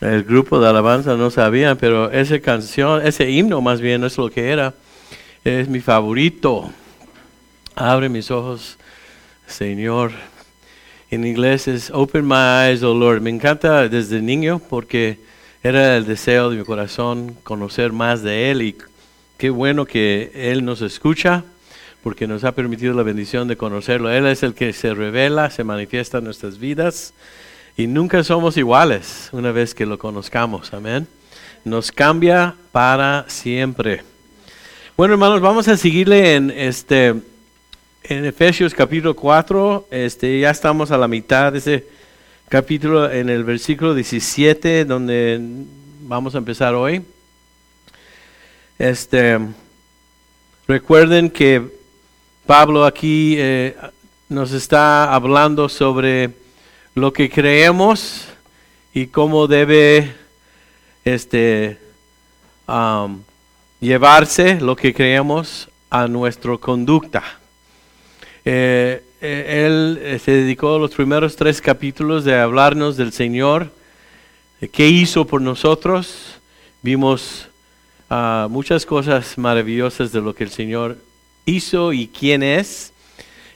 El grupo de alabanza no sabían, pero esa canción, ese himno más bien es lo que era. Es mi favorito. Abre mis ojos, Señor. En inglés es Open My Eyes, oh Lord. Me encanta desde niño porque era el deseo de mi corazón conocer más de Él y qué bueno que Él nos escucha porque nos ha permitido la bendición de conocerlo. Él es el que se revela, se manifiesta en nuestras vidas y nunca somos iguales una vez que lo conozcamos. Amén. Nos cambia para siempre. Bueno, hermanos, vamos a seguirle en este en Efesios capítulo 4. Este ya estamos a la mitad de ese capítulo en el versículo 17 donde vamos a empezar hoy. Este recuerden que Pablo aquí eh, nos está hablando sobre lo que creemos y cómo debe este, llevarse lo que creemos a nuestra conducta. Eh, eh, él eh, se dedicó los primeros tres capítulos de hablarnos del Señor, de qué hizo por nosotros. Vimos ah, muchas cosas maravillosas de lo que el Señor hizo y quién es.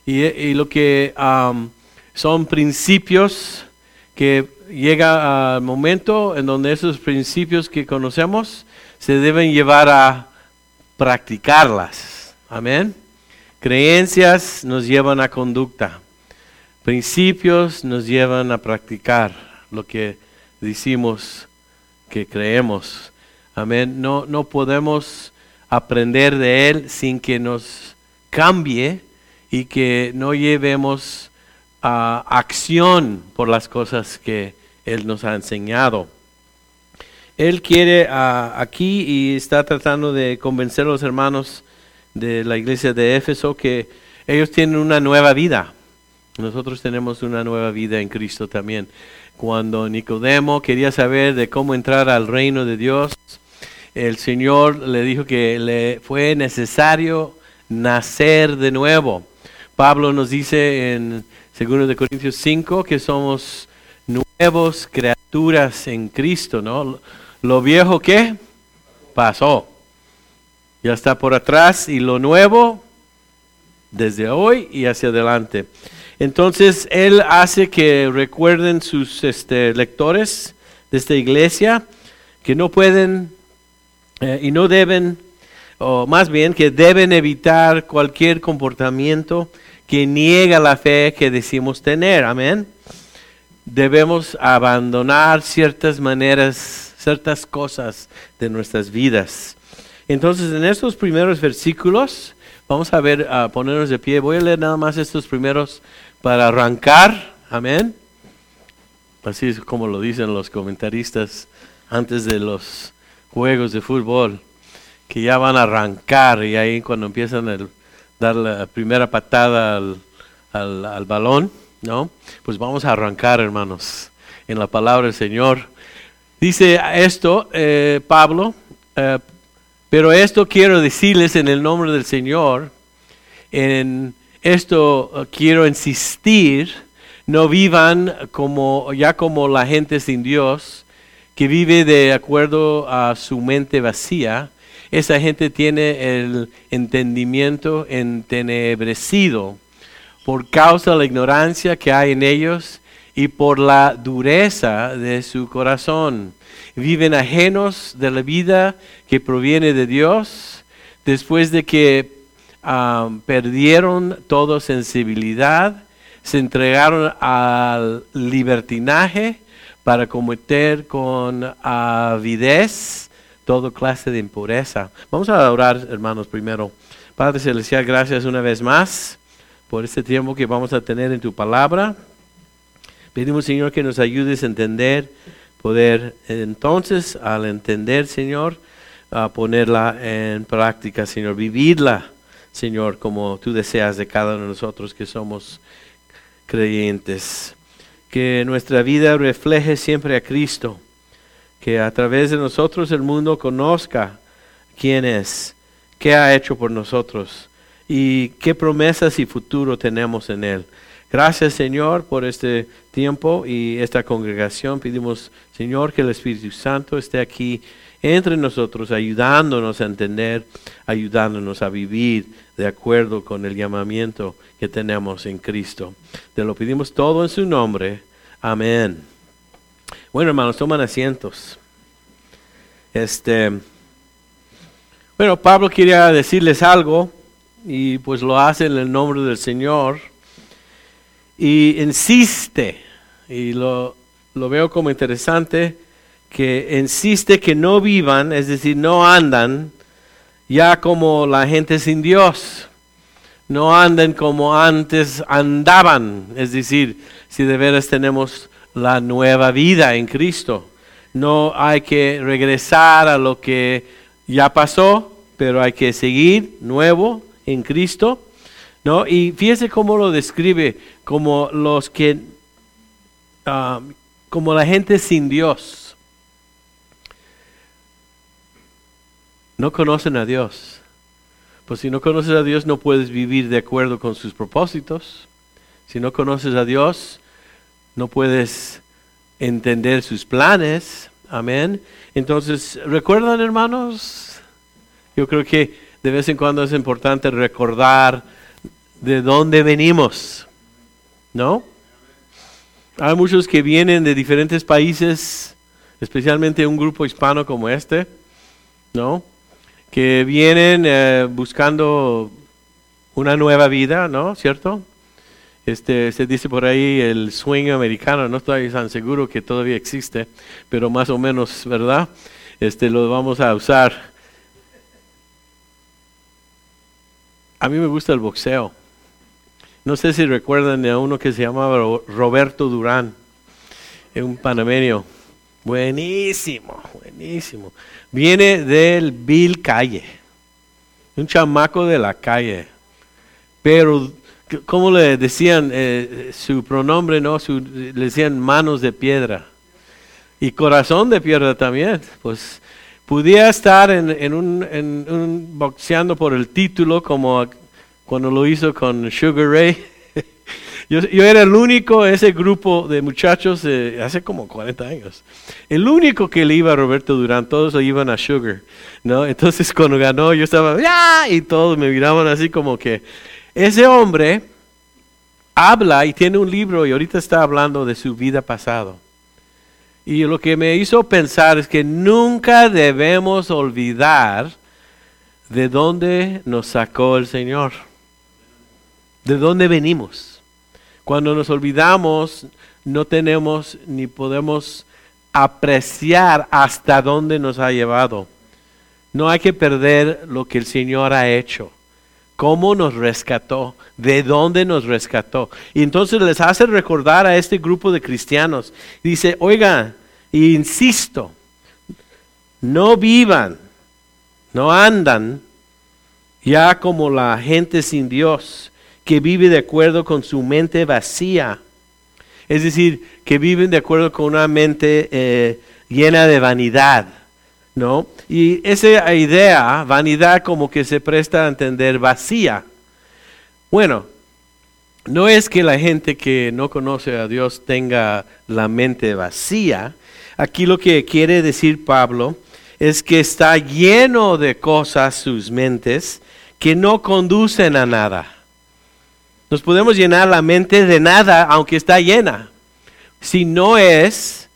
Y, lo que son principios que llega al momento en donde esos principios que conocemos se deben llevar a practicarlas. Amén. Creencias nos llevan a conducta. Principios nos llevan a practicar lo que decimos que creemos. Amén. No, no podemos aprender de Él sin que nos cambie y que no llevemos acción por las cosas que Él nos ha enseñado. Él quiere aquí y está tratando de convencer a los hermanos de la iglesia de Éfeso que ellos tienen una nueva vida. Nosotros tenemos una nueva vida en Cristo también. Cuando Nicodemo quería saber de cómo entrar al reino de Dios, el Señor le dijo que le fue necesario nacer de nuevo. Pablo nos dice en Segundo de Corintios 5, que somos nuevos criaturas en Cristo, ¿no? Lo viejo que pasó, ya está por atrás y lo nuevo desde hoy y hacia adelante. Entonces Él hace que recuerden sus este, lectores de esta iglesia que no pueden eh, y no deben, o más bien que deben evitar cualquier comportamiento que niega la fe que decimos tener. Amén. Debemos abandonar ciertas maneras, ciertas cosas de nuestras vidas. Entonces, en estos primeros versículos, vamos a ver, a ponernos de pie. Voy a leer nada más estos primeros para arrancar. Amén. Así es como lo dicen los comentaristas antes de los juegos de fútbol, que ya van a arrancar y ahí cuando empiezan el dar la primera patada al, al, balón, ¿no? Pues vamos a arrancar, hermanos, en la palabra del Señor. Dice esto eh, Pablo, eh, pero esto quiero decirles en el nombre del Señor, en esto eh, quiero insistir, no vivan como ya como la gente sin Dios, que vive de acuerdo a su mente vacía, esa gente tiene el entendimiento entenebrecido por causa de la ignorancia que hay en ellos y por la dureza de su corazón. Viven ajenos de la vida que proviene de Dios después de que ah, perdieron toda sensibilidad, se entregaron al libertinaje para cometer con avidez toda clase de impureza. Vamos a orar, hermanos, primero. Padre Celestial, gracias una vez más por este tiempo que vamos a tener en tu palabra. Pedimos, Señor, que nos ayudes a entender, poder entonces, al entender, Señor, a ponerla en práctica, Señor, vivirla, Señor, como tú deseas de cada uno de nosotros que somos creyentes. Que nuestra vida refleje siempre a Cristo que a través de nosotros el mundo conozca quién es, qué ha hecho por nosotros y qué promesas y futuro tenemos en Él. Gracias Señor por este tiempo y esta congregación. Pedimos Señor que el Espíritu Santo esté aquí entre nosotros, ayudándonos a entender, ayudándonos a vivir de acuerdo con el llamamiento que tenemos en Cristo. Te lo pedimos todo en su nombre. Amén. Bueno, hermanos, toman asientos. Este, bueno, Pablo quería decirles algo y pues lo hace en el nombre del Señor y insiste, y lo, lo veo como interesante, que insiste que no vivan, es decir, no andan ya como la gente sin Dios. No anden como antes andaban, es decir, si de veras tenemos la nueva vida en Cristo. No hay que regresar a lo que ya pasó, pero hay que seguir nuevo en Cristo. ¿no? Y fíjese cómo lo describe, como los que, ah, como la gente sin Dios. no conocen a Dios. Pues si no conoces a Dios no puedes vivir de acuerdo con sus propósitos. Si no conoces a Dios no puedes entender sus planes. Amén. Entonces, ¿recuerdan hermanos? Yo creo que de vez en cuando es importante recordar de dónde venimos. ¿No? Hay muchos que vienen de diferentes países, especialmente un grupo hispano como este, ¿no? que vienen eh, buscando una nueva vida, ¿no? ¿Cierto? Este, se dice por ahí el sueño americano, no estoy tan seguro que todavía existe, pero más o menos, ¿verdad? Este, lo vamos a usar. A mí me gusta el boxeo. No sé si recuerdan a uno que se llamaba Roberto Durán, un panameño. Buenísimo, buenísimo. Viene del Bill Calle, un chamaco de la calle. Pero, ¿cómo le decían eh, su pronombre? no Le decían manos de piedra. Y corazón de piedra también. Pues podía estar en, un, en un boxeando por el título como cuando lo hizo con Sugar Ray yo, era el único, ese grupo de muchachos, hace como 40 años, el único que le iba a Roberto Durán, todos iban a Sugar, ¿no? Entonces cuando ganó yo estaba, ¡ya! Y todos me miraban así como que, ese hombre habla y tiene un libro y ahorita está hablando de su vida pasado. Y lo que me hizo pensar es que nunca debemos olvidar de dónde nos sacó el Señor, de dónde venimos. Cuando nos olvidamos, no tenemos ni podemos apreciar hasta dónde nos ha llevado. No hay que perder lo que el Señor ha hecho, cómo nos rescató, de dónde nos rescató. Y entonces les hace recordar a este grupo de cristianos. Dice, oiga, insisto, no vivan, no andan ya como la gente sin Dios que vive de acuerdo con su mente vacía. Es decir, que viven de acuerdo con una mente eh, llena de vanidad. ¿No? Y esa idea, vanidad, como que se presta a entender vacía. Bueno, no es que la gente que no conoce a Dios tenga la mente vacía. Aquí lo que quiere decir Pablo es que está lleno de cosas sus mentes que no conducen a nada. Nos podemos llenar la mente de nada, aunque está llena, si no es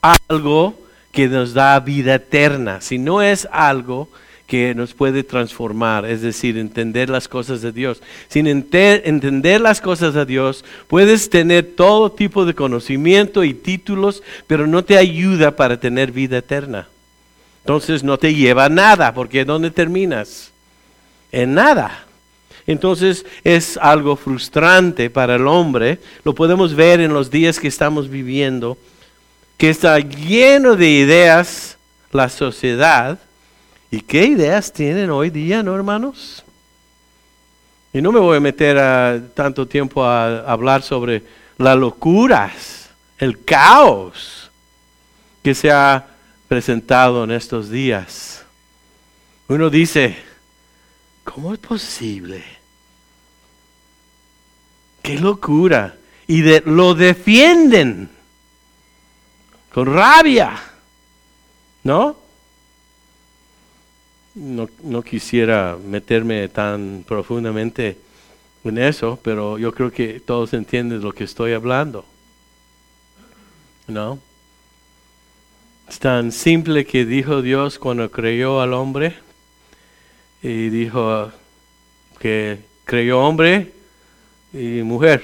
algo que nos da vida eterna, si no es algo que nos puede transformar, es decir, entender las cosas de Dios. Sin entender las cosas de Dios, puedes tener todo tipo de conocimiento y títulos, pero no te ayuda para tener vida eterna. Entonces no te lleva a nada, porque ¿dónde terminas? En nada. Entonces es algo frustrante para el hombre. Lo podemos ver en los días que estamos viviendo, que está lleno de ideas la sociedad. ¿Y qué ideas tienen hoy día, no hermanos? Y no me voy a meter a tanto tiempo a hablar sobre las locuras, el caos que se ha presentado en estos días. Uno dice, ¿cómo es posible? Qué locura. Y de, lo defienden con rabia. ¿No? ¿no? No quisiera meterme tan profundamente en eso, pero yo creo que todos entienden lo que estoy hablando. ¿No? Es tan simple que dijo Dios cuando creyó al hombre y dijo que creyó hombre y mujer,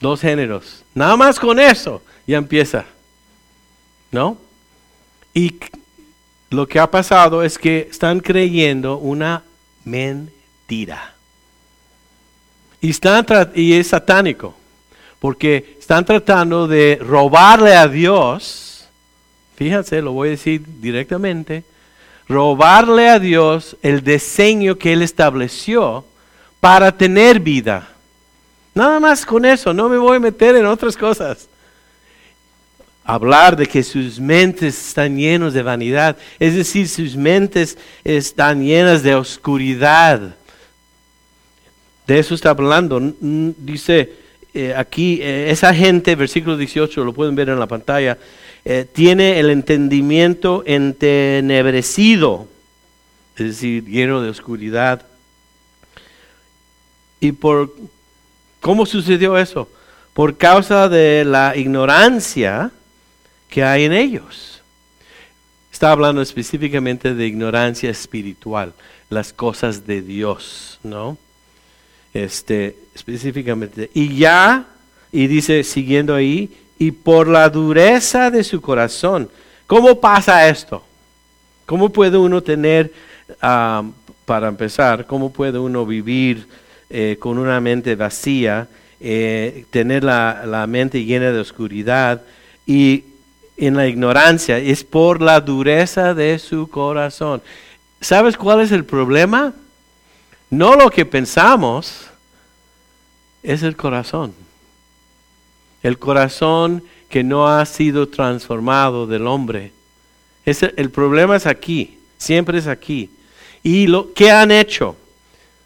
dos géneros. Nada más con eso ya empieza. ¿No? Y lo que ha pasado es que están creyendo una mentira. Y, están y es satánico, porque están tratando de robarle a Dios, fíjense, lo voy a decir directamente, robarle a Dios el diseño que Él estableció para tener vida. Nada más con eso, no me voy a meter en otras cosas. Hablar de que sus mentes están llenos de vanidad, es decir, sus mentes están llenas de oscuridad. De eso está hablando. Dice eh, aquí, eh, esa gente, versículo 18, lo pueden ver en la pantalla, eh, tiene el entendimiento entenebrecido, es decir, lleno de oscuridad. ¿Y por cómo sucedió eso? Por causa de la ignorancia que hay en ellos. Está hablando específicamente de ignorancia espiritual, las cosas de Dios, ¿no? este, específicamente. Y ya, y dice, siguiendo ahí, y por la dureza de su corazón. ¿Cómo pasa esto? ¿Cómo puede uno tener, ah, para empezar, cómo puede uno vivir eh, con una mente vacía, eh, tener la, la mente llena de oscuridad y en la ignorancia? Es por la dureza de su corazón. ¿Sabes cuál es el problema? No lo que pensamos, es el corazón. El corazón que no ha sido transformado del hombre. el problema es aquí, siempre es aquí. ¿Y lo que han hecho?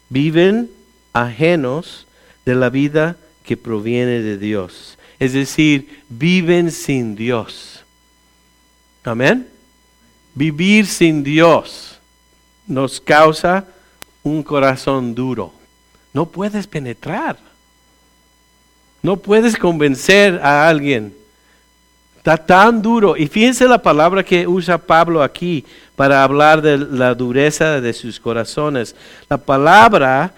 Viven ajenos de la vida que proviene de Dios. Es decir, viven sin Dios. Amén. Vivir sin Dios nos causa un corazón duro. No puedes penetrar. No puedes convencer a alguien. Está tan duro. Y fíjense la palabra que usa Pablo aquí para hablar de la dureza de sus corazones. La palabra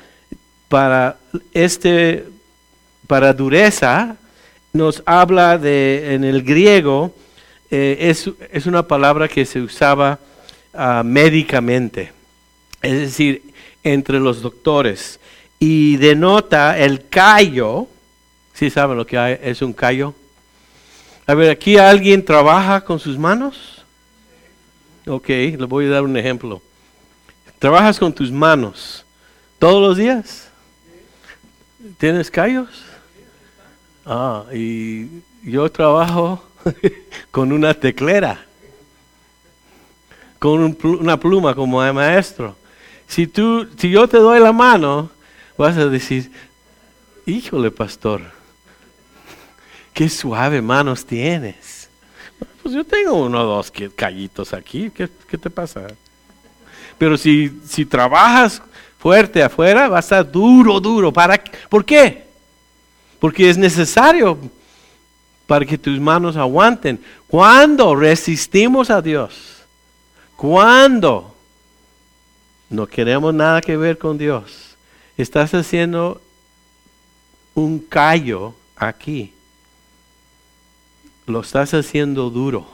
para este para dureza nos habla de en el griego eh, es, una palabra que se usaba ah, médicamente. Es decir, entre los doctores. Y denota el callo. ¿Sí saben lo que es un callo? A ver, ¿aquí alguien trabaja con sus manos? Ok, le voy a dar un ejemplo. ¿Trabajas con tus manos todos los días? ¿Tienes callos? Ah, y yo trabajo con una teclera, con una pluma como maestro. Si, tú, si yo te doy la mano, vas a decir, híjole pastor, qué suave manos tienes. Pues yo tengo uno o dos callitos aquí, ¿qué, te pasa? Pero si, si trabajas fuerte afuera, va a estar duro, duro. ¿Para, ¿Por qué? Porque es necesario para que tus manos aguanten. Cuando resistimos a Dios, cuando no queremos nada que ver con Dios. Estás haciendo un callo aquí. Lo estás haciendo duro.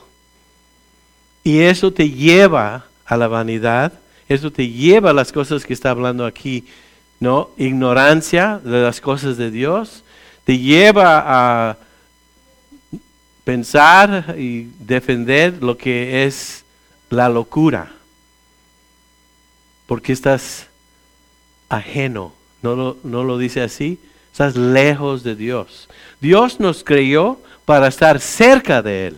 Y eso te lleva a la vanidad, eso te lleva a las cosas que está hablando aquí, ¿no? Ignorancia de las cosas de Dios, te lleva a pensar y defender lo que es la locura porque estás ajeno. ¿No lo, ¿No lo dice así? Estás lejos de Dios. Dios nos creyó para estar cerca de Él.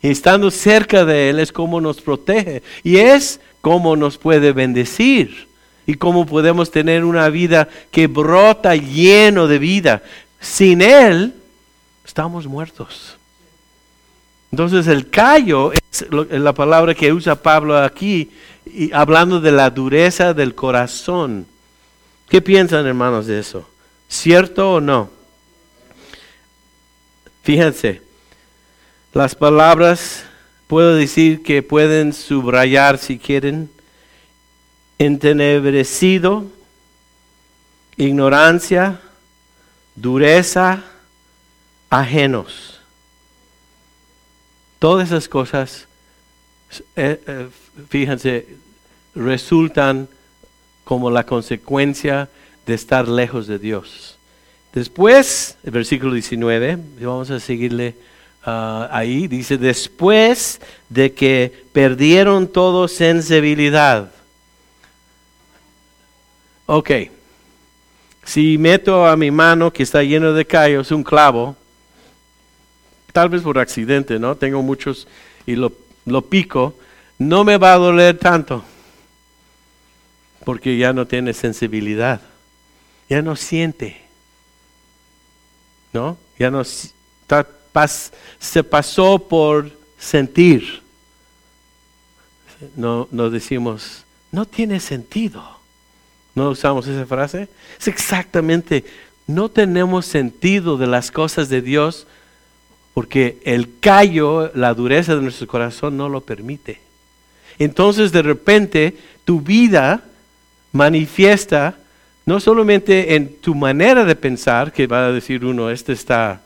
Y estando cerca de Él es como nos protege. Y es como nos puede bendecir. y cómo podemos tener una vida que brota lleno de vida. Sin Él, estamos muertos. Entonces el callo es la palabra que usa Pablo aquí, y hablando de la dureza del corazón. ¿Qué piensan hermanos de eso? ¿Cierto o no? Fíjense, las palabras puedo decir que pueden subrayar si quieren, entenebrecido, ignorancia, dureza, ajenos. Todas esas cosas, eh, eh, fíjense, resultan como la consecuencia de estar lejos de Dios. Después, el versículo 19, vamos a seguirle ah, ahí, dice, después de que perdieron todo sensibilidad. Ok, si meto a mi mano que está lleno de callos un clavo, tal vez por accidente, ¿no? Tengo muchos y lo, lo pico, no me va a doler tanto, porque ya no tiene sensibilidad, ya no siente. ¿no? Ya no se pasó por sentir. No, nos decimos, no tiene sentido. ¿No usamos esa frase? Es exactamente, no tenemos sentido de las cosas de Dios porque el callo, la dureza de nuestro corazón no lo permite. Entonces de repente tu vida manifiesta no solamente en tu manera de pensar, que va a decir uno, este está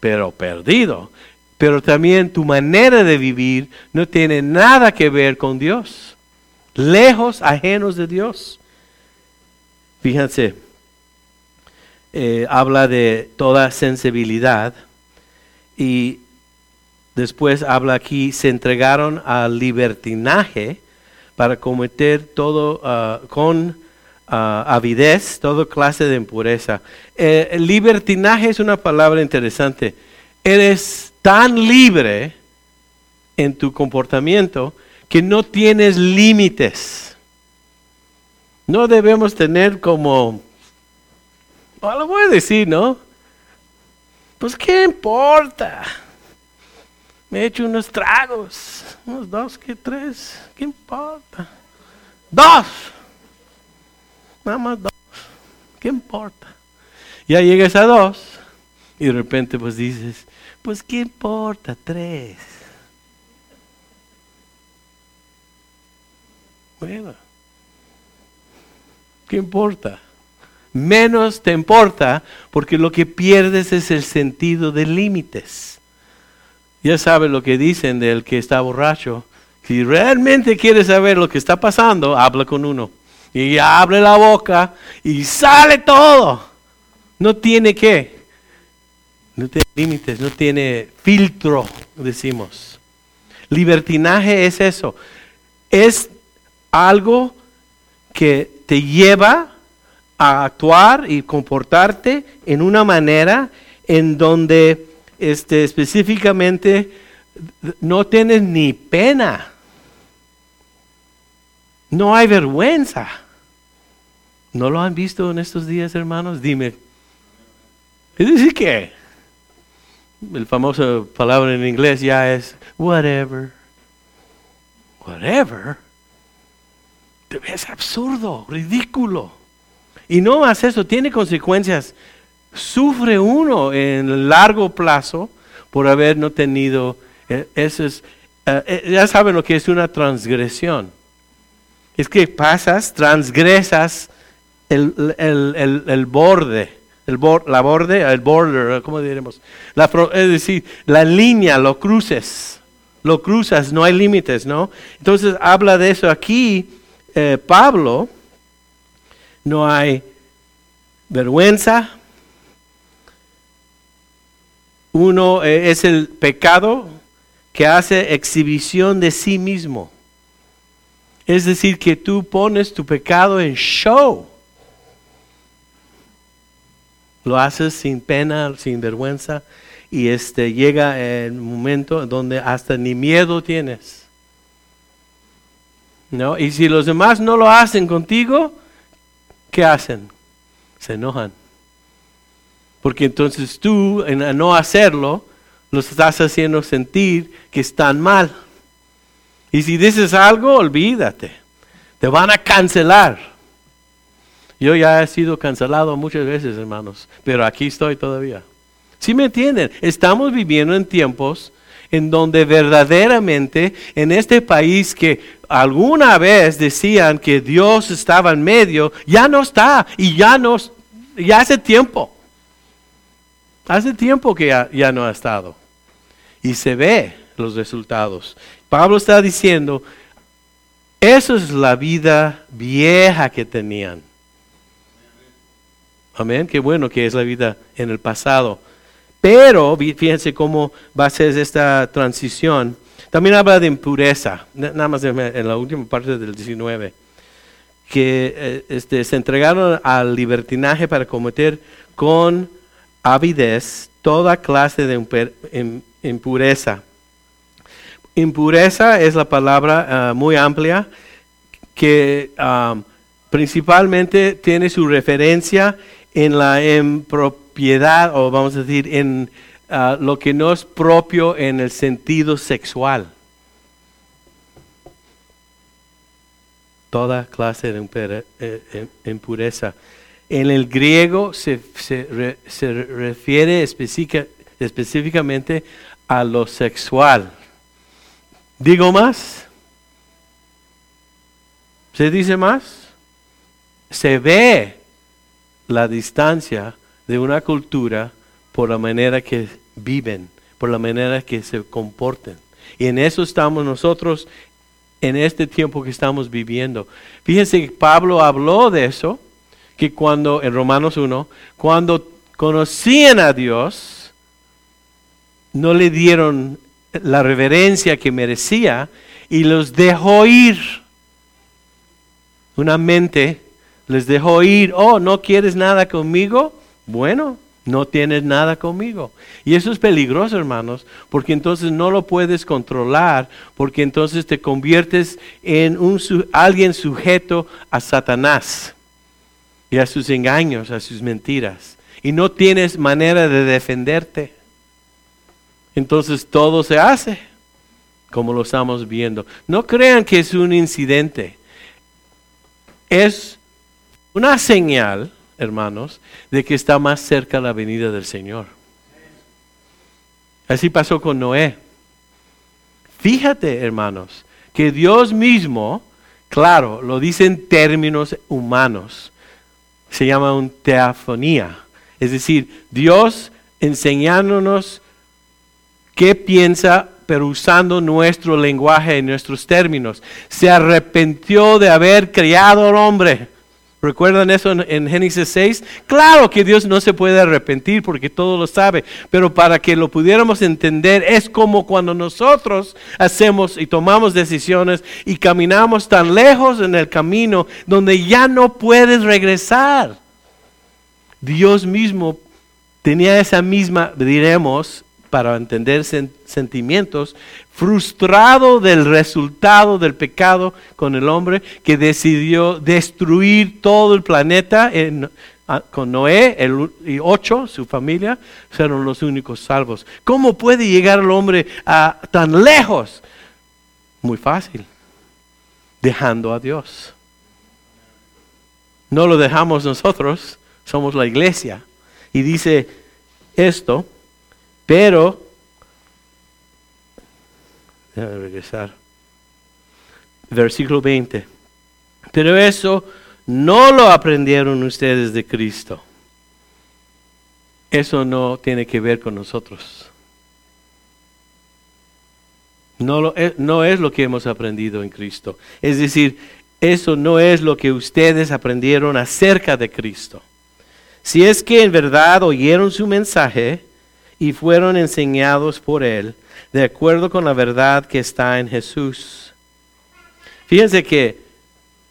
pero perdido, pero también tu manera de vivir no tiene nada que ver con Dios. Lejos, ajenos de Dios. Fíjense, eh, habla de toda sensibilidad y después habla aquí, se entregaron al libertinaje para cometer todo ah, con avidez, toda clase de impureza. Eh, el libertinaje es una palabra interesante. Eres tan libre en tu comportamiento que no tienes límites. No debemos tener como, lo voy a decir, ¿no? Pues qué importa. Me he hecho unos tragos, unos dos, que tres, ¿qué importa? Dos. Nada más dos. ¿Qué importa? Ya llegas a dos y de repente pues dices, pues ¿qué importa? Tres. Bueno, ¿qué importa? Menos te importa porque lo que pierdes es el sentido de límites. Ya sabes lo que dicen del que está borracho. Si realmente quieres saber lo que está pasando, habla con uno. Y abre la boca y sale todo. No tiene qué. No tiene límites, no tiene filtro, decimos. Libertinaje es eso. Es algo que te lleva a actuar y comportarte en una manera en donde este, específicamente no tienes ni pena. No hay vergüenza. ¿No lo han visto en estos días, hermanos? Dime. Es decir que el famoso palabra en inglés ya es whatever. Whatever. Es absurdo, ridículo. Y no más eso, tiene consecuencias. Sufre uno en largo plazo por haber no tenido, eh, eso es, eh, eh, ya saben lo que es una transgresión es que pasas, transgresas el, borde, el la borde, el border, ¿cómo diremos? La, es decir, la línea, lo cruces, lo cruzas, no hay límites, ¿no? Entonces habla de eso aquí eh, Pablo, no hay vergüenza, uno eh, es el pecado que hace exhibición de sí mismo. Es decir, que tú pones tu pecado en show. Lo haces sin pena, sin vergüenza, y este llega el momento donde hasta ni miedo tienes. ¿No? Y si los demás no lo hacen contigo, ¿qué hacen? Se enojan. Porque entonces tú, en no hacerlo, los estás haciendo sentir que están mal. Y si dices algo, olvídate. Te van a cancelar. Yo ya he sido cancelado muchas veces, hermanos, pero aquí estoy todavía. ¿Sí me entienden? Estamos viviendo en tiempos en donde verdaderamente en este país que alguna vez decían que Dios estaba en medio, ya no está y ya no, ya hace tiempo. Hace tiempo que ya, no ha estado. Y se ve los resultados. Pablo está diciendo, eso es la vida vieja que tenían. Amén, qué bueno que es la vida en el pasado. Pero fíjense cómo va a ser esta transición. También habla de impureza, nada más en la última parte del 19, que eh, este, se entregaron al libertinaje para cometer con avidez toda clase de impureza. Impureza es la palabra ah, muy amplia que ah, principalmente tiene su referencia en la impropiedad piedad, o vamos a decir, en ah, lo que no es propio en el sentido sexual. Toda clase de eh, impureza. En el griego se, refiere específicamente a lo sexual. ¿Digo más? ¿Se dice más? Se ve la distancia de una cultura por la manera que viven, por la manera que se comporten. Y en eso estamos nosotros en este tiempo que estamos viviendo. Fíjense que Pablo habló de eso, que cuando, en Romanos 1, cuando conocían a Dios, no le dieron la reverencia que merecía y los dejó ir. Una mente les dejó ir, oh, ¿no quieres nada conmigo? Bueno, no tienes nada conmigo. Y eso es peligroso, hermanos, porque entonces no lo puedes controlar, porque entonces te conviertes en un, alguien sujeto a Satanás y a sus engaños, a sus mentiras. Y no tienes manera de defenderte. Entonces todo se hace como lo estamos viendo. No crean que es un incidente. Es una señal hermanos, de que está más cerca la venida del Señor. Así pasó con Noé. Fíjate, hermanos, que Dios mismo, claro, lo dice en términos humanos. Se llama un teafonía. Es decir, Dios enseñándonos qué piensa, pero usando nuestro lenguaje y nuestros términos. Se arrepintió de haber criado al hombre ¿Recuerdan eso en, Génesis 6? Claro que Dios no se puede arrepentir porque todo lo sabe, pero para que lo pudiéramos entender es como cuando nosotros hacemos y tomamos decisiones y caminamos tan lejos en el camino donde ya no puedes regresar. Dios mismo tenía esa misma, diremos, para entender sentimientos, frustrado del resultado del pecado con el hombre que decidió destruir todo el planeta con Noé y ocho, su familia, fueron los únicos salvos. ¿Cómo puede llegar el hombre a tan lejos? Muy fácil, dejando a Dios. No lo dejamos nosotros, somos la iglesia. Y dice esto, pero, déjame regresar, versículo 20, pero eso no lo aprendieron ustedes de Cristo. Eso no tiene que ver con nosotros. No, lo, eh, no es lo que hemos aprendido en Cristo. Es decir, eso no es lo que ustedes aprendieron acerca de Cristo. Si es que en verdad oyeron su mensaje, y fueron enseñados por Él de acuerdo con la verdad que está en Jesús. Fíjense que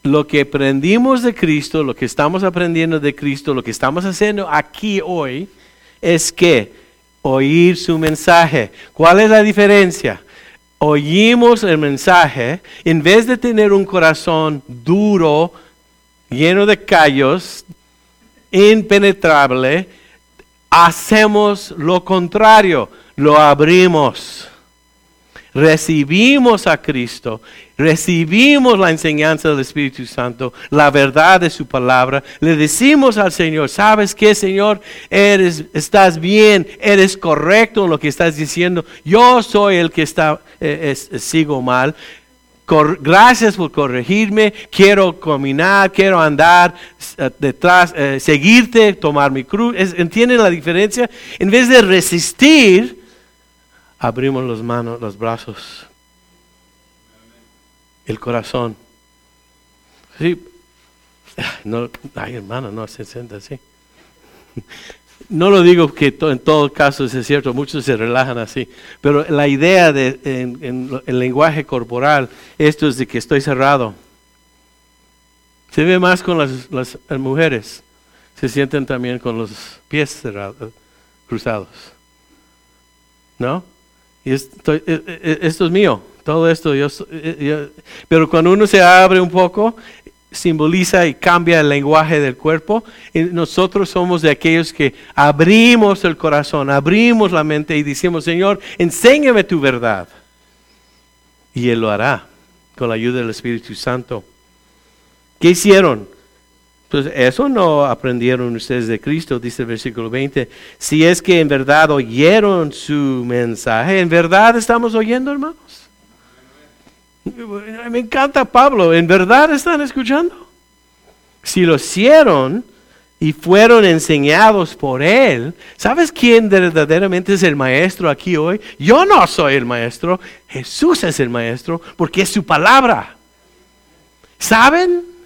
lo que aprendimos de Cristo, lo que estamos aprendiendo de Cristo, lo que estamos haciendo aquí hoy, es que oír su mensaje. ¿Cuál es la diferencia? Oímos el mensaje, en vez de tener un corazón duro, lleno de callos, impenetrable, hacemos lo contrario, lo abrimos. Recibimos a Cristo, recibimos la enseñanza del Espíritu Santo, la verdad de su palabra, le decimos al Señor, ¿sabes qué, Señor? Eres, estás bien, eres correcto en lo que estás diciendo. Yo soy el que está, eh, sigo mal gracias por corregirme, quiero caminar, quiero andar eh, detrás, eh, seguirte, tomar mi cruz. ¿Entienden la diferencia? En vez de resistir, abrimos las manos, los brazos, el corazón. Sí, no, ay hermano, no se sienta así. No lo digo que en todo caso es cierto, muchos se relajan así, pero la idea de, en, el lenguaje corporal, esto es de que estoy cerrado. Se ve más con las, mujeres, se sienten también con los pies cerrados, cruzados. ¿No? Y esto, e, e, esto es mío, todo esto, yo, pero cuando uno se abre un poco, simboliza y cambia el lenguaje del cuerpo. Y nosotros somos de aquellos que abrimos el corazón, abrimos la mente y decimos, Señor, enséñame tu verdad. Y Él lo hará con la ayuda del Espíritu Santo. ¿Qué hicieron? Pues eso no aprendieron ustedes de Cristo, dice el versículo 20. Si es que en verdad oyeron su mensaje, ¿en verdad estamos oyendo, hermanos? Me encanta Pablo, ¿en verdad están escuchando? Si lo hicieron y fueron enseñados por él, ¿sabes quién verdaderamente es el maestro aquí hoy? Yo no soy el maestro, Jesús es el maestro porque es su palabra. ¿Saben?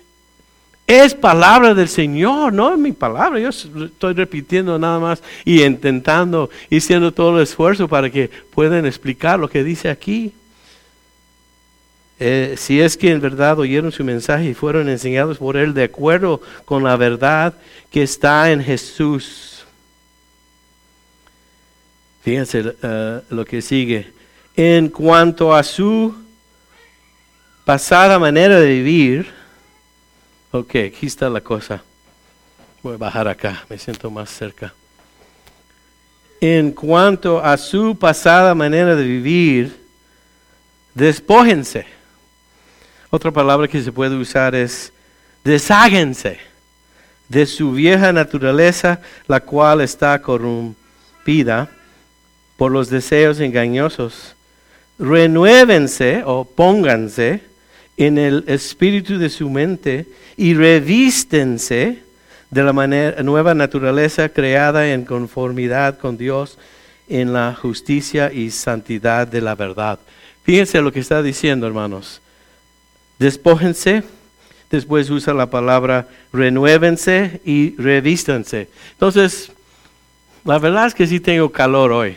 Es palabra del Señor, no es mi palabra. Yo estoy repitiendo nada más y intentando haciendo todo el esfuerzo para que puedan explicar lo que dice aquí. Eh, si es que en verdad oyeron su mensaje y fueron enseñados por él de acuerdo con la verdad que está en Jesús. Fíjense eh, lo que sigue. En cuanto a su pasada manera de vivir, ok, aquí está la cosa. Voy a bajar acá, me siento más cerca. En cuanto a su pasada manera de vivir, despójense otra palabra que se puede usar es desháguense de su vieja naturaleza, la cual está corrompida por los deseos engañosos. Renuévense o pónganse en el espíritu de su mente y revístense de la nueva naturaleza creada en conformidad con Dios en la justicia y santidad de la verdad. Fíjense lo que está diciendo, hermanos. Despójense, después usa la palabra renuévense y revístanse. Entonces, la verdad es que sí tengo calor hoy,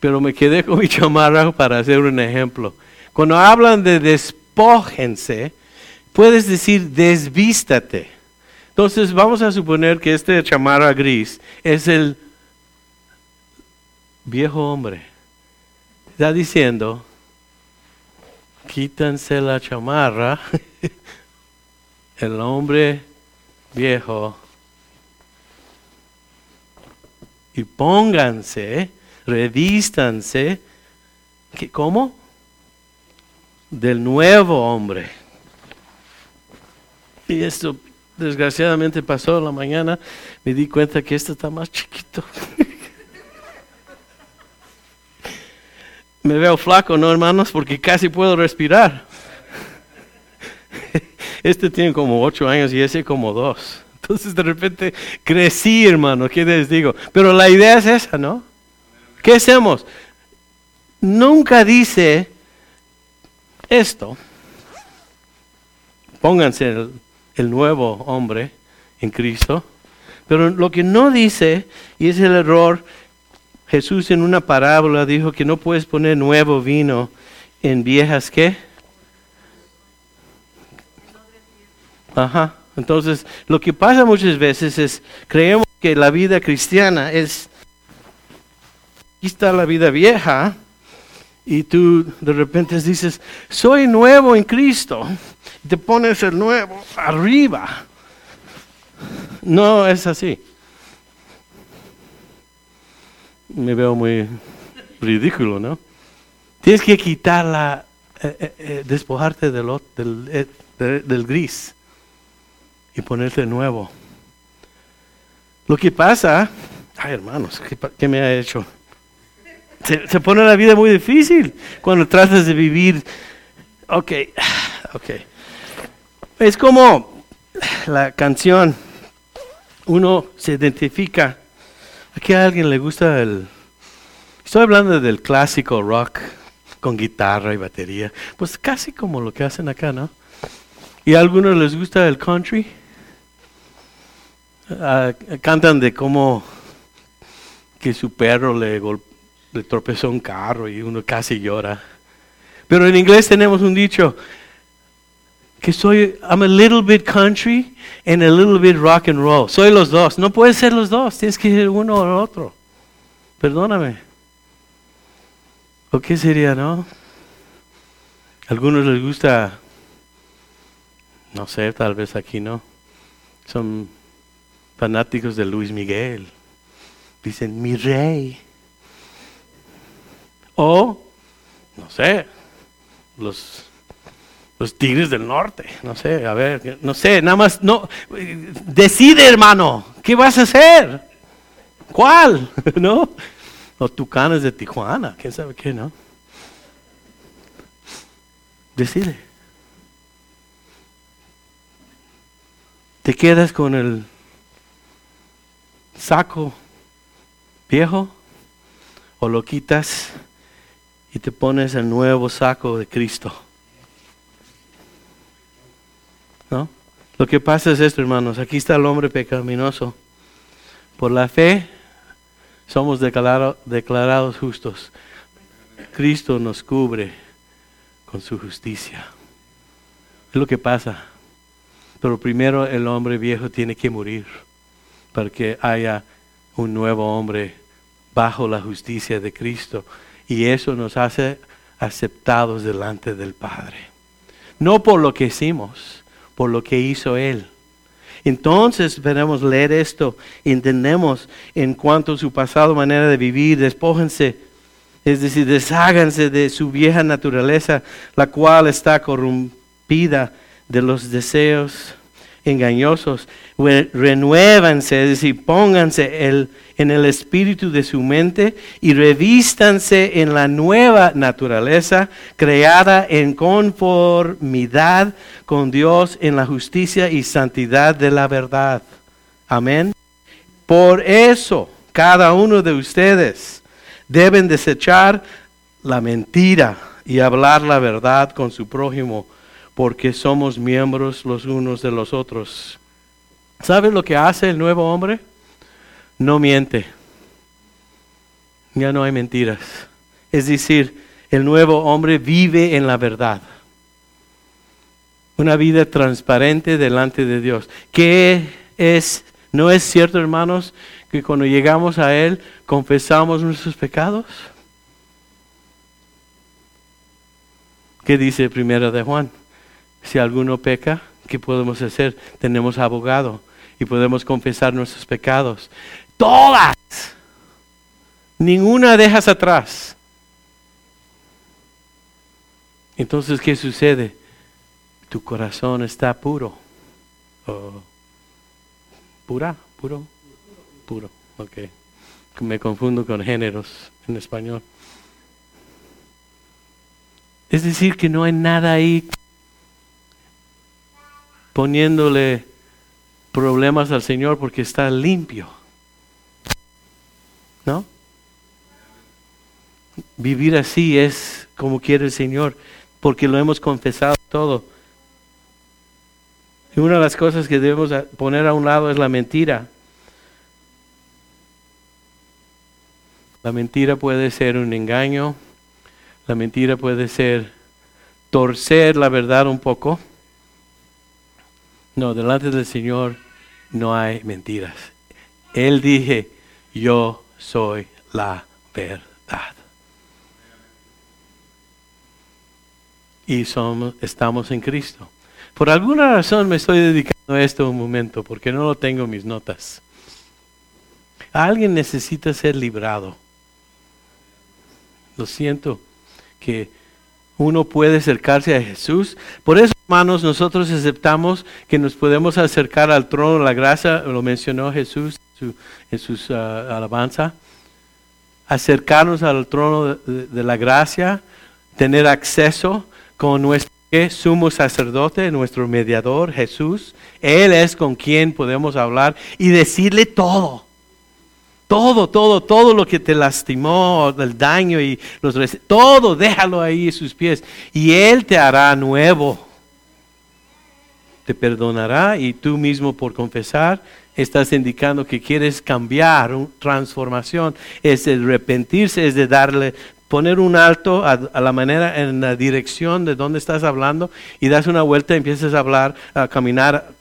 pero me quedé con mi chamarra para hacer un ejemplo. Cuando hablan de despójense, puedes decir desvístate. Entonces vamos a suponer que este chamarra gris es el viejo hombre. Está diciendo, quítanse la chamarra, el hombre viejo, y pónganse, revístanse, ¿cómo? Del nuevo hombre. Y esto desgraciadamente pasó en la mañana, me di cuenta que esto está más chiquito. Me veo flaco, ¿no, hermanos? Porque casi puedo respirar. Este tiene como ocho años y ese como dos. Entonces de repente crecí, hermano, ¿qué les digo? Pero la idea es esa, ¿no? ¿Qué hacemos? Nunca dice esto. Pónganse el, nuevo hombre en Cristo. Pero lo que no dice, y es el error Jesús en una parábola dijo que no puedes poner nuevo vino en viejas qué? Ajá. Entonces, lo que pasa muchas veces es, creemos que la vida cristiana es, aquí está la vida vieja y tú de repente dices, soy nuevo en Cristo, te pones el nuevo arriba. No es así. Me veo muy ridículo, ¿no? Tienes que quitar la, eh, eh, eh, despojarte del, del, gris y ponerte nuevo. Lo que pasa, ay hermanos, ¿qué, me ha hecho? Se, pone la vida muy difícil cuando tratas de vivir. Ok, ok. Es como la canción, uno se identifica. Aquí a alguien le gusta el... Estoy hablando del clásico rock con guitarra y batería. Pues casi como lo que hacen acá, ¿no? ¿Y a algunos les gusta el country? Ah, cantan de cómo que su perro le, le tropezó un carro y uno casi llora. Pero en inglés tenemos un dicho que soy, I'm a little bit country and a little bit rock and roll. Soy los dos. No puedes ser los dos, tienes que ser uno o el otro. Perdóname. ¿O qué sería, no? algunos les gusta, no sé, tal vez aquí no. Son fanáticos de Luis Miguel. Dicen, mi rey. O, no sé, los, los tigres del norte. No sé, a ver, no sé, nada más, no. Decide, hermano, ¿qué vas a hacer? ¿Cuál? ¿No? Los tucanes de Tijuana, quién sabe qué, ¿no? Decide. ¿Te quedas con el saco viejo o lo quitas y te pones el nuevo saco de Cristo? ¿No? Lo que pasa es esto, hermanos. Aquí está el hombre pecaminoso. Por la fe somos declarados justos. Cristo nos cubre con su justicia. Es lo que pasa. Pero primero el hombre viejo tiene que morir para que haya un nuevo hombre bajo la justicia de Cristo. Y eso nos hace aceptados delante del Padre. No por lo que hicimos, por lo que hizo Él. Entonces podemos leer esto, entendemos en cuanto a su pasado manera de vivir, despójense, es decir, desháganse de su vieja naturaleza, la cual está corrompida de los deseos engañosos. Renuévanse, es decir, pónganse el, en el espíritu de su mente y revístanse en la nueva naturaleza creada en conformidad con Dios en la justicia y santidad de la verdad. Amén. Por eso, cada uno de ustedes deben desechar la mentira y hablar la verdad con su prójimo, porque somos miembros los unos de los otros. ¿Sabe lo que hace el nuevo hombre? No miente. Ya no hay mentiras. Es decir, el nuevo hombre vive en la verdad una vida transparente delante de Dios. ¿Qué es? ¿No es cierto, hermanos, que cuando llegamos a Él confesamos nuestros pecados? ¿Qué dice primera de Juan? Si alguno peca, ¿qué podemos hacer? Tenemos abogado y podemos confesar nuestros pecados. Todas. Ninguna dejas atrás. Entonces, ¿qué sucede? tu corazón está puro. ¿Pura? ¿Puro? Puro, ok. Me confundo con géneros en español. Es decir, que no hay nada ahí poniéndole problemas al Señor porque está limpio. ¿No? Vivir así es como quiere el Señor, porque lo hemos confesado todo. Y una de las cosas que debemos poner a un lado es la mentira. La mentira puede ser un engaño, la mentira puede ser torcer la verdad un poco. No, delante del Señor no hay mentiras. Él dije, yo soy la verdad. y somos, estamos en Cristo. Por alguna razón me estoy dedicando a esto un momento, porque no lo tengo en mis notas. Alguien necesita ser librado. Lo siento, que uno puede acercarse a Jesús. Por eso, hermanos, nosotros aceptamos que nos podemos acercar al trono de la gracia, lo mencionó Jesús en sus uh, alabanza. Acercarnos al trono de la gracia, tener acceso con nuestro sumo sacerdote, nuestro mediador, Jesús. Él es con quien podemos hablar y decirle todo. Todo, todo, todo lo que te lastimó, el daño y los todo déjalo ahí en sus pies y él te hará nuevo. Te perdonará y tú mismo por confesar estás indicando que quieres cambiar, transformación, es el arrepentirse, es de darle poner un alto a, la manera, en la dirección de donde estás hablando y das una vuelta y empiezas a hablar, a caminar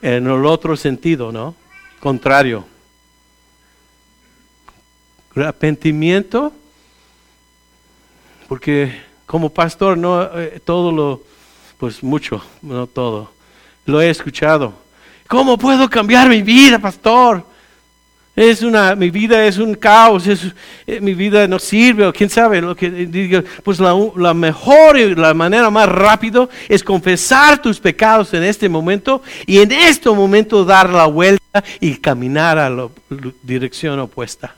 en el otro sentido, ¿no? Contrario. Arrepentimiento, porque como pastor no eh, todo lo, pues mucho, no todo, lo he escuchado. ¿Cómo puedo cambiar mi vida, pastor? Es una, mi vida es un caos, es, eh, mi vida no sirve, o quién sabe lo que diga. Pues la, la, mejor y la manera más rápida es confesar tus pecados en este momento y en este momento dar la vuelta y caminar a la dirección opuesta.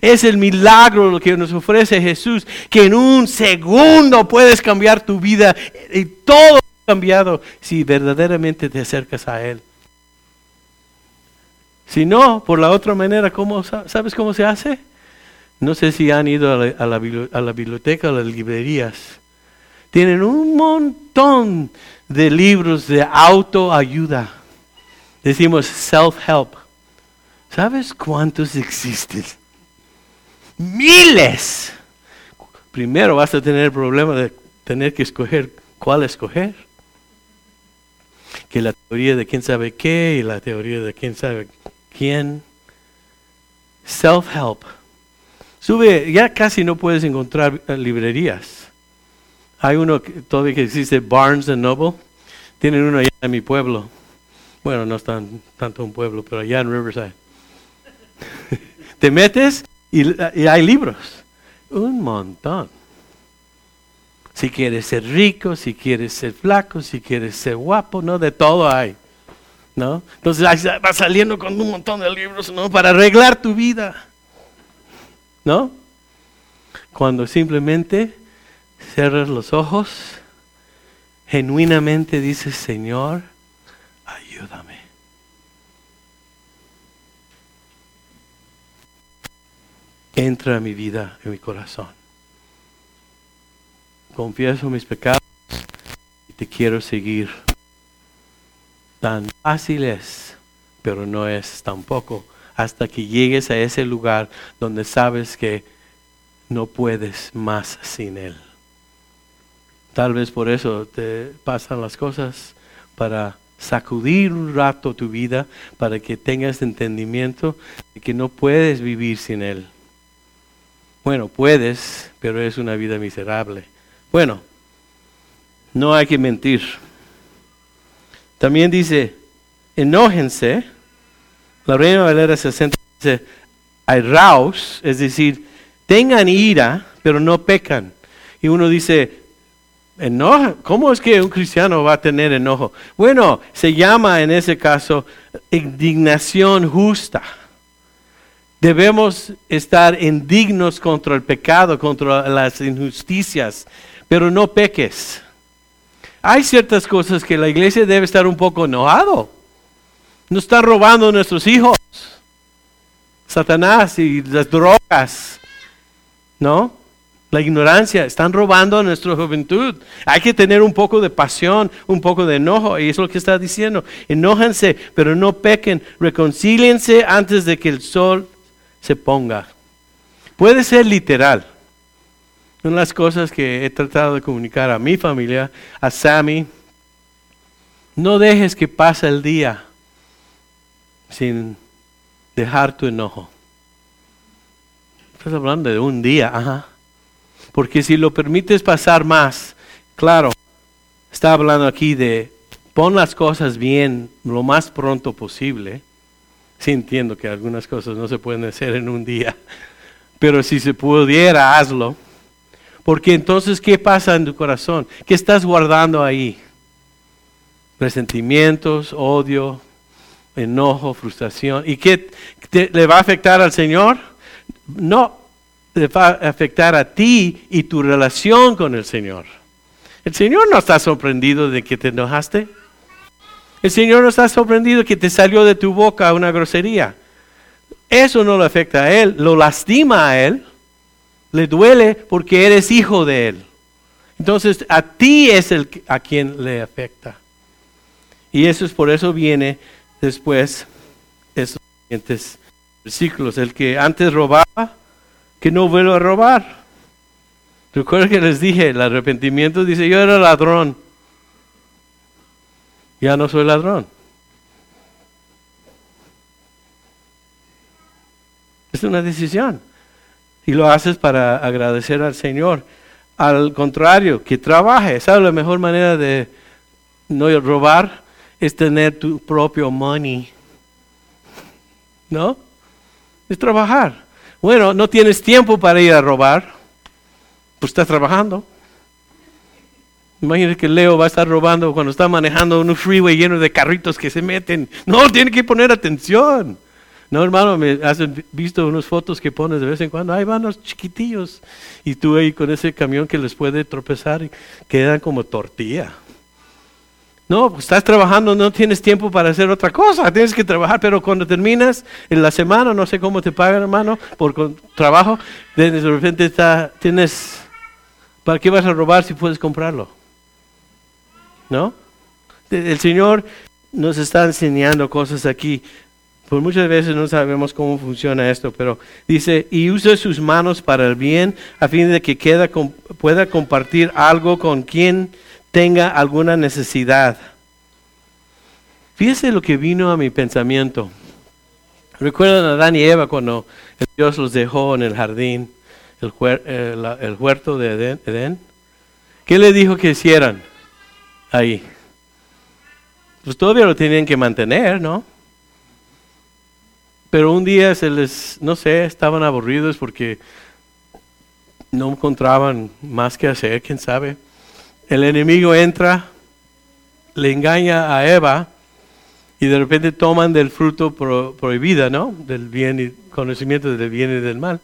Es el milagro lo que nos ofrece Jesús, que en un segundo puedes cambiar tu vida y todo cambiado si verdaderamente te acercas a Él. Si no, por la otra manera, ¿cómo, ¿sabes cómo se hace? No sé si han ido a la, biblioteca o a las librerías. Tienen un montón de libros de autoayuda. Decimos self-help. ¿Sabes cuántos existen? Miles. Primero vas a tener el problema de tener que escoger cuál escoger. Que la teoría de quién sabe qué y la teoría de quién sabe quién. Self-help. Sube, ya casi no puedes encontrar eh, librerías. Hay uno que, todavía que existe, Barnes Noble. Tienen uno allá en mi pueblo. Bueno, no es tan, tanto un pueblo, pero allá en Riverside. Te metes y, hay libros. Un montón. Si quieres ser rico, si quieres ser flaco, si quieres ser guapo, no, de todo hay. ¿no? Entonces va saliendo con un montón de libros, ¿no? Para arreglar tu vida, ¿no? Cuando simplemente cierras los ojos, genuinamente dices, Señor, ayúdame. Entra mi vida, en mi corazón. Confieso mis pecados y te quiero seguir tan fácil es, pero no es tampoco, hasta que llegues a ese lugar donde sabes que no puedes más sin Él. Tal vez por eso te pasan las cosas para sacudir un rato tu vida, para que tengas entendimiento de que no puedes vivir sin Él. Bueno, puedes, pero es una vida miserable. Bueno, no hay que mentir. También dice, enójense. La Reina Valera 60 dice, raus, es decir, tengan ira, pero no pecan. Y uno dice, enojo, ¿cómo es que un cristiano va a tener enojo? Bueno, se llama en ese caso indignación justa. Debemos estar indignos contra el pecado, contra las injusticias, pero no peques. Hay ciertas cosas que la iglesia debe estar un poco enojado. Nos están robando nuestros hijos. Satanás y las drogas. ¿No? La ignorancia. Están robando a nuestra juventud. Hay que tener un poco de pasión, un poco de enojo. Y es lo que está diciendo. Enójense, pero no pequen. Reconcíliense antes de que el sol se ponga. Puede ser literal. Son las cosas que he tratado de comunicar a mi familia, a Sammy. No dejes que pase el día sin dejar tu enojo. Estás hablando de un día, ajá. Porque si lo permites pasar más, Claro, está hablando aquí de pon las cosas bien lo más pronto posible. Sí entiendo que algunas cosas no se pueden hacer en un día, pero si se pudiera, hazlo. Porque entonces, ¿qué pasa en tu corazón? ¿Qué estás guardando ahí? Resentimientos, odio, enojo, frustración. ¿Y qué le va a afectar al Señor? No, le va a afectar a ti y tu relación con el Señor. El Señor no está sorprendido de que te enojaste. El Señor no está sorprendido que te salió de tu boca una grosería. Eso no le afecta a Él, lo lastima a Él, le duele porque eres hijo de Él. Entonces a ti es a quien le afecta. Y eso es por eso viene después esos siguientes versículos. El que antes robaba, que no vuelva a robar. Recuerda que les dije, el arrepentimiento dice, yo era ladrón. Ya no soy ladrón. Es una decisión. Y lo haces para agradecer al Señor. Al contrario, que trabaje. ¿Sabes la mejor manera de no robar? Es tener tu propio money. ¿No? Es trabajar. Bueno, no tienes tiempo para ir a robar. Pues estás trabajando. Imagínate que Leo va a estar robando cuando está manejando un freeway lleno de carritos que se meten. No, tiene que poner atención. No, hermano, me has visto unas fotos que pones de vez en cuando. Ahí van los chiquitillos. Y tú ahí con ese camión que les puede tropezar y quedan como tortilla. No, pues estás trabajando, no tienes tiempo para hacer otra cosa. Tienes que trabajar, pero cuando terminas en la semana, no sé cómo te pagan, hermano, por trabajo, de repente está, tienes. ¿Para qué vas a robar si puedes comprarlo? ¿No? El Señor nos está enseñando cosas aquí. Por muchas veces no sabemos cómo funciona esto, pero dice, y usa sus manos para el bien, a fin de que pueda compartir algo con quien tenga alguna necesidad. Fíjese lo que vino a mi pensamiento. ¿Recuerdan a Adán y Eva cuando Dios los dejó en el jardín, el, el huerto de Edén? ¿Qué le dijo que hicieran? Ahí. Pues todavía lo tenían que mantener, ¿no? Pero un día se les, no sé, estaban aburridos porque no encontraban más que hacer, quién sabe. El enemigo entra, le engaña a Eva y de repente toman del fruto prohibido, ¿no? Del bien y conocimiento del bien y del mal.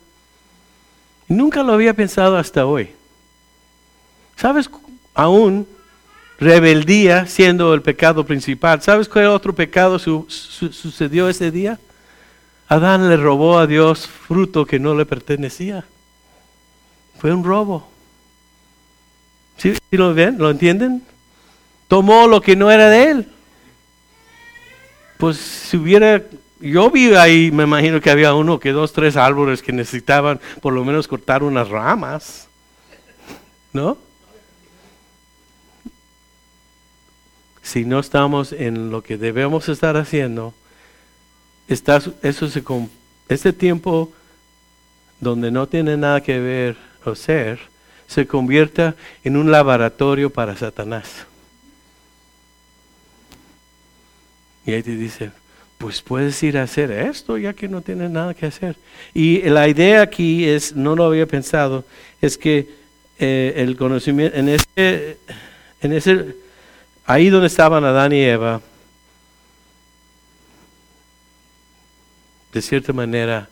nunca lo había pensado hasta hoy. ¿Sabes? Aún rebeldía siendo el pecado principal. ¿Sabes cuál otro pecado sucedió ese día? Adán le robó a Dios fruto que no le pertenecía. Fue un robo. ¿Sí, lo ven? ¿Lo entienden? Tomó lo que no era de él. Pues si hubiera, yo vi ahí, me imagino que había uno que dos, tres árboles que necesitaban por lo menos cortar unas ramas. ¿No? Si no estamos en lo que debemos estar haciendo, está, eso se, este tiempo donde no tiene nada que ver o ser, se convierta en un laboratorio para Satanás. Y ahí te dice, pues puedes ir a hacer esto ya que no tienes nada que hacer. Y la idea aquí es, no lo había pensado, es que eh, el conocimiento, en ese, en ese ahí donde estaban Adán y Eva, de cierta manera,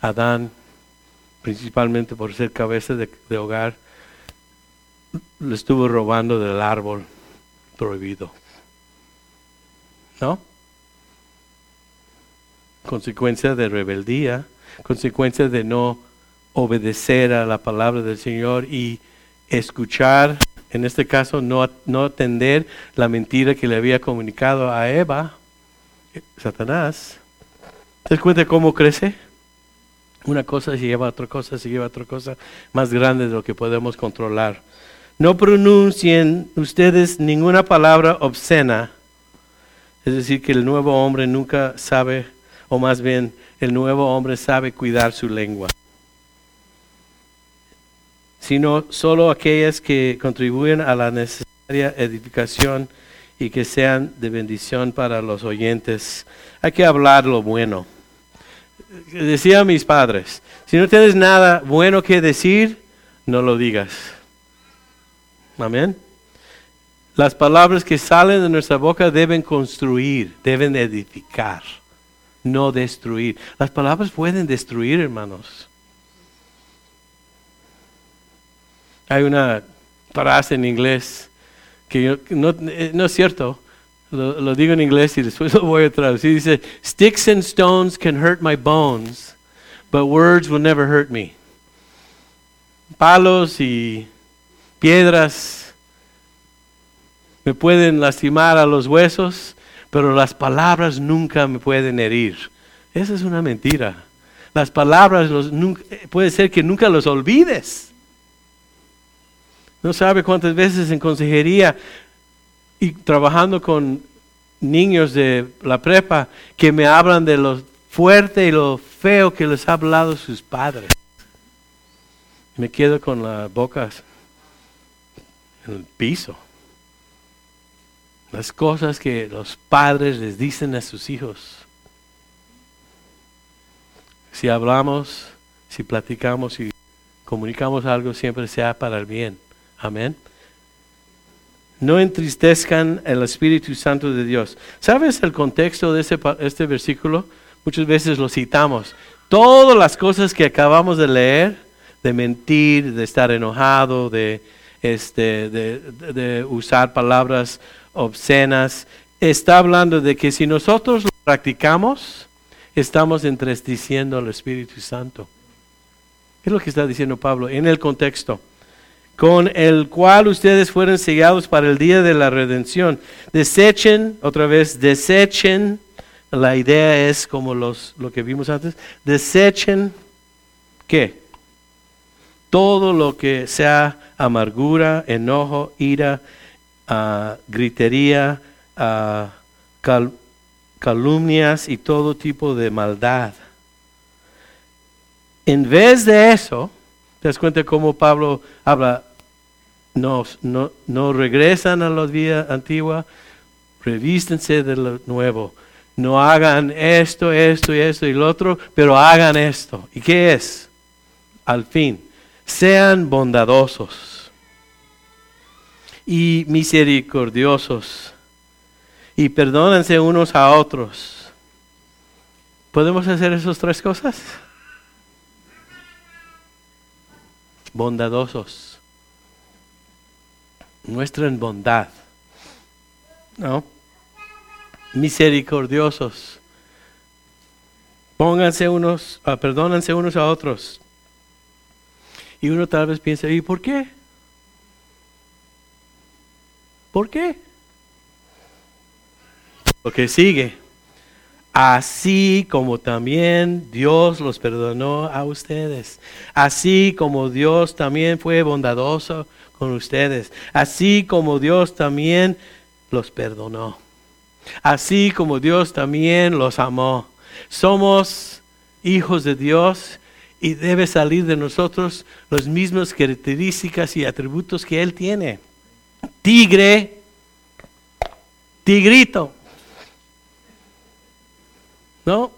Adán, principalmente por ser cabeza de, hogar, le estuvo robando del árbol prohibido. ¿No? Consecuencia de rebeldía, consecuencia de no obedecer a la palabra del Señor y escuchar en este caso no, no atender la mentira que le había comunicado a Eva, Satanás. ¿Te das cuenta cómo crece? Una cosa se lleva a otra cosa, se lleva a otra cosa más grande de lo que podemos controlar. No pronuncien ustedes ninguna palabra obscena. Es decir, que el nuevo hombre nunca sabe, o más bien, el nuevo hombre sabe cuidar su lengua. Sino solo aquellas que contribuyen a la necesaria edificación y que sean de bendición para los oyentes. Hay que hablar lo bueno. Decía mis padres, si no tienes nada bueno que decir, no lo digas. Amén. Las palabras que salen de nuestra boca deben construir, deben edificar, no destruir. Las palabras pueden destruir, hermanos. Hay una frase en inglés que no, eh, es cierto, lo, digo en inglés y después lo voy a traducir. Dice, sticks and stones can hurt my bones, but words will never hurt me. Palos y piedras me pueden lastimar a los huesos, pero las palabras nunca me pueden herir. Esa es una mentira. Las palabras puede ser que nunca los olvides. No sabe cuántas veces en consejería y trabajando con niños de la prepa que me hablan de lo fuerte y lo feo que les ha hablado sus padres. Me quedo con las bocas en el piso. Las cosas que los padres les dicen a sus hijos. Si hablamos, si platicamos, si comunicamos algo, siempre sea para el bien. Amén. No entristezcan el Espíritu Santo de Dios. ¿Sabes el contexto de este, este versículo? Muchas veces lo citamos. Todas las cosas que acabamos de leer, de mentir, de estar enojado, de, este, de, usar palabras obscenas, está hablando de que si nosotros lo practicamos, estamos entristeciendo al Espíritu Santo. ¿Qué es lo que está diciendo Pablo en el contexto? Con el cual ustedes fueron sellados para el día de la redención. Desechen, otra vez, desechen, la idea es como los, lo que vimos antes, desechen, ¿qué? Todo lo que sea amargura, enojo, ira, uh, gritería, uh, calumnias y todo tipo de maldad. En vez de eso, ¿te das cuenta cómo Pablo habla? No, no, regresan a la vida antigua, revístense de lo nuevo. No hagan esto, esto y esto y lo otro, pero hagan esto. ¿Y qué es? Al fin, sean bondadosos y misericordiosos y perdónense unos a otros. ¿Podemos hacer esas tres cosas? Bondadosos muestren bondad, ¿no? Misericordiosos. Pónganse unos, uh, perdónense unos a otros. Y uno tal vez piensa, ¿y por qué? ¿Por qué? Lo que sigue. Así como también Dios los perdonó a ustedes. Así como Dios también fue bondadoso con ustedes, así como Dios también los perdonó, así como Dios también los amó. Somos hijos de Dios y debe salir de nosotros las mismas características y atributos que Él tiene. Tigre, tigrito. ¿No?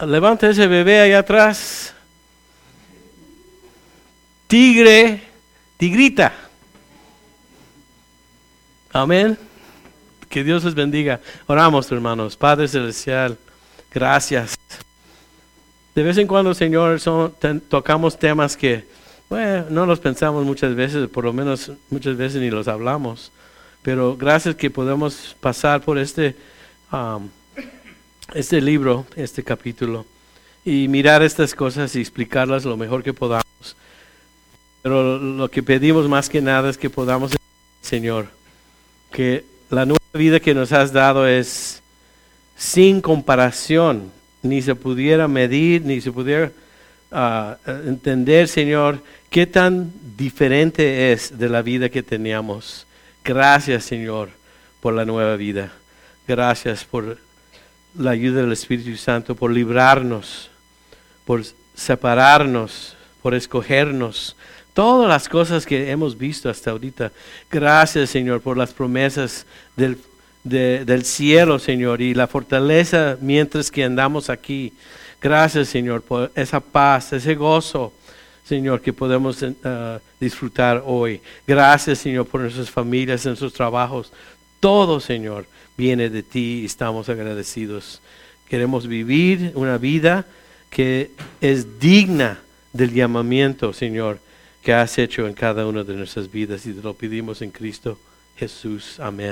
Levanta ese bebé allá atrás. Tigre, tigrita. Amén. Que Dios les bendiga. Oramos, hermanos. Padre Celestial, gracias. De vez en cuando, Señor, tocamos temas que bueno, no los pensamos muchas veces, por lo menos muchas veces ni los hablamos. Pero gracias que podemos pasar por este, um, este libro, este capítulo, y mirar estas cosas y explicarlas lo mejor que podamos. Pero lo que pedimos más que nada es que podamos, Señor, que la nueva vida que nos has dado es sin comparación, ni se pudiera medir, ni se pudiera ah, entender, Señor, qué tan diferente es de la vida que teníamos. Gracias, Señor, por la nueva vida. Gracias por la ayuda del Espíritu Santo, por librarnos, por separarnos, por escogernos Todas las cosas que hemos visto hasta ahorita. Gracias, Señor, por las promesas del, del cielo, Señor, y la fortaleza mientras que andamos aquí. Gracias, Señor, por esa paz, ese gozo, Señor, que podemos eh, disfrutar hoy. Gracias, Señor, por nuestras familias, nuestros trabajos. Todo, Señor, viene de ti y estamos agradecidos. Queremos vivir una vida que es digna del llamamiento, Señor, que has hecho en cada una de nuestras vidas y te lo pedimos en Cristo Jesús. Amén.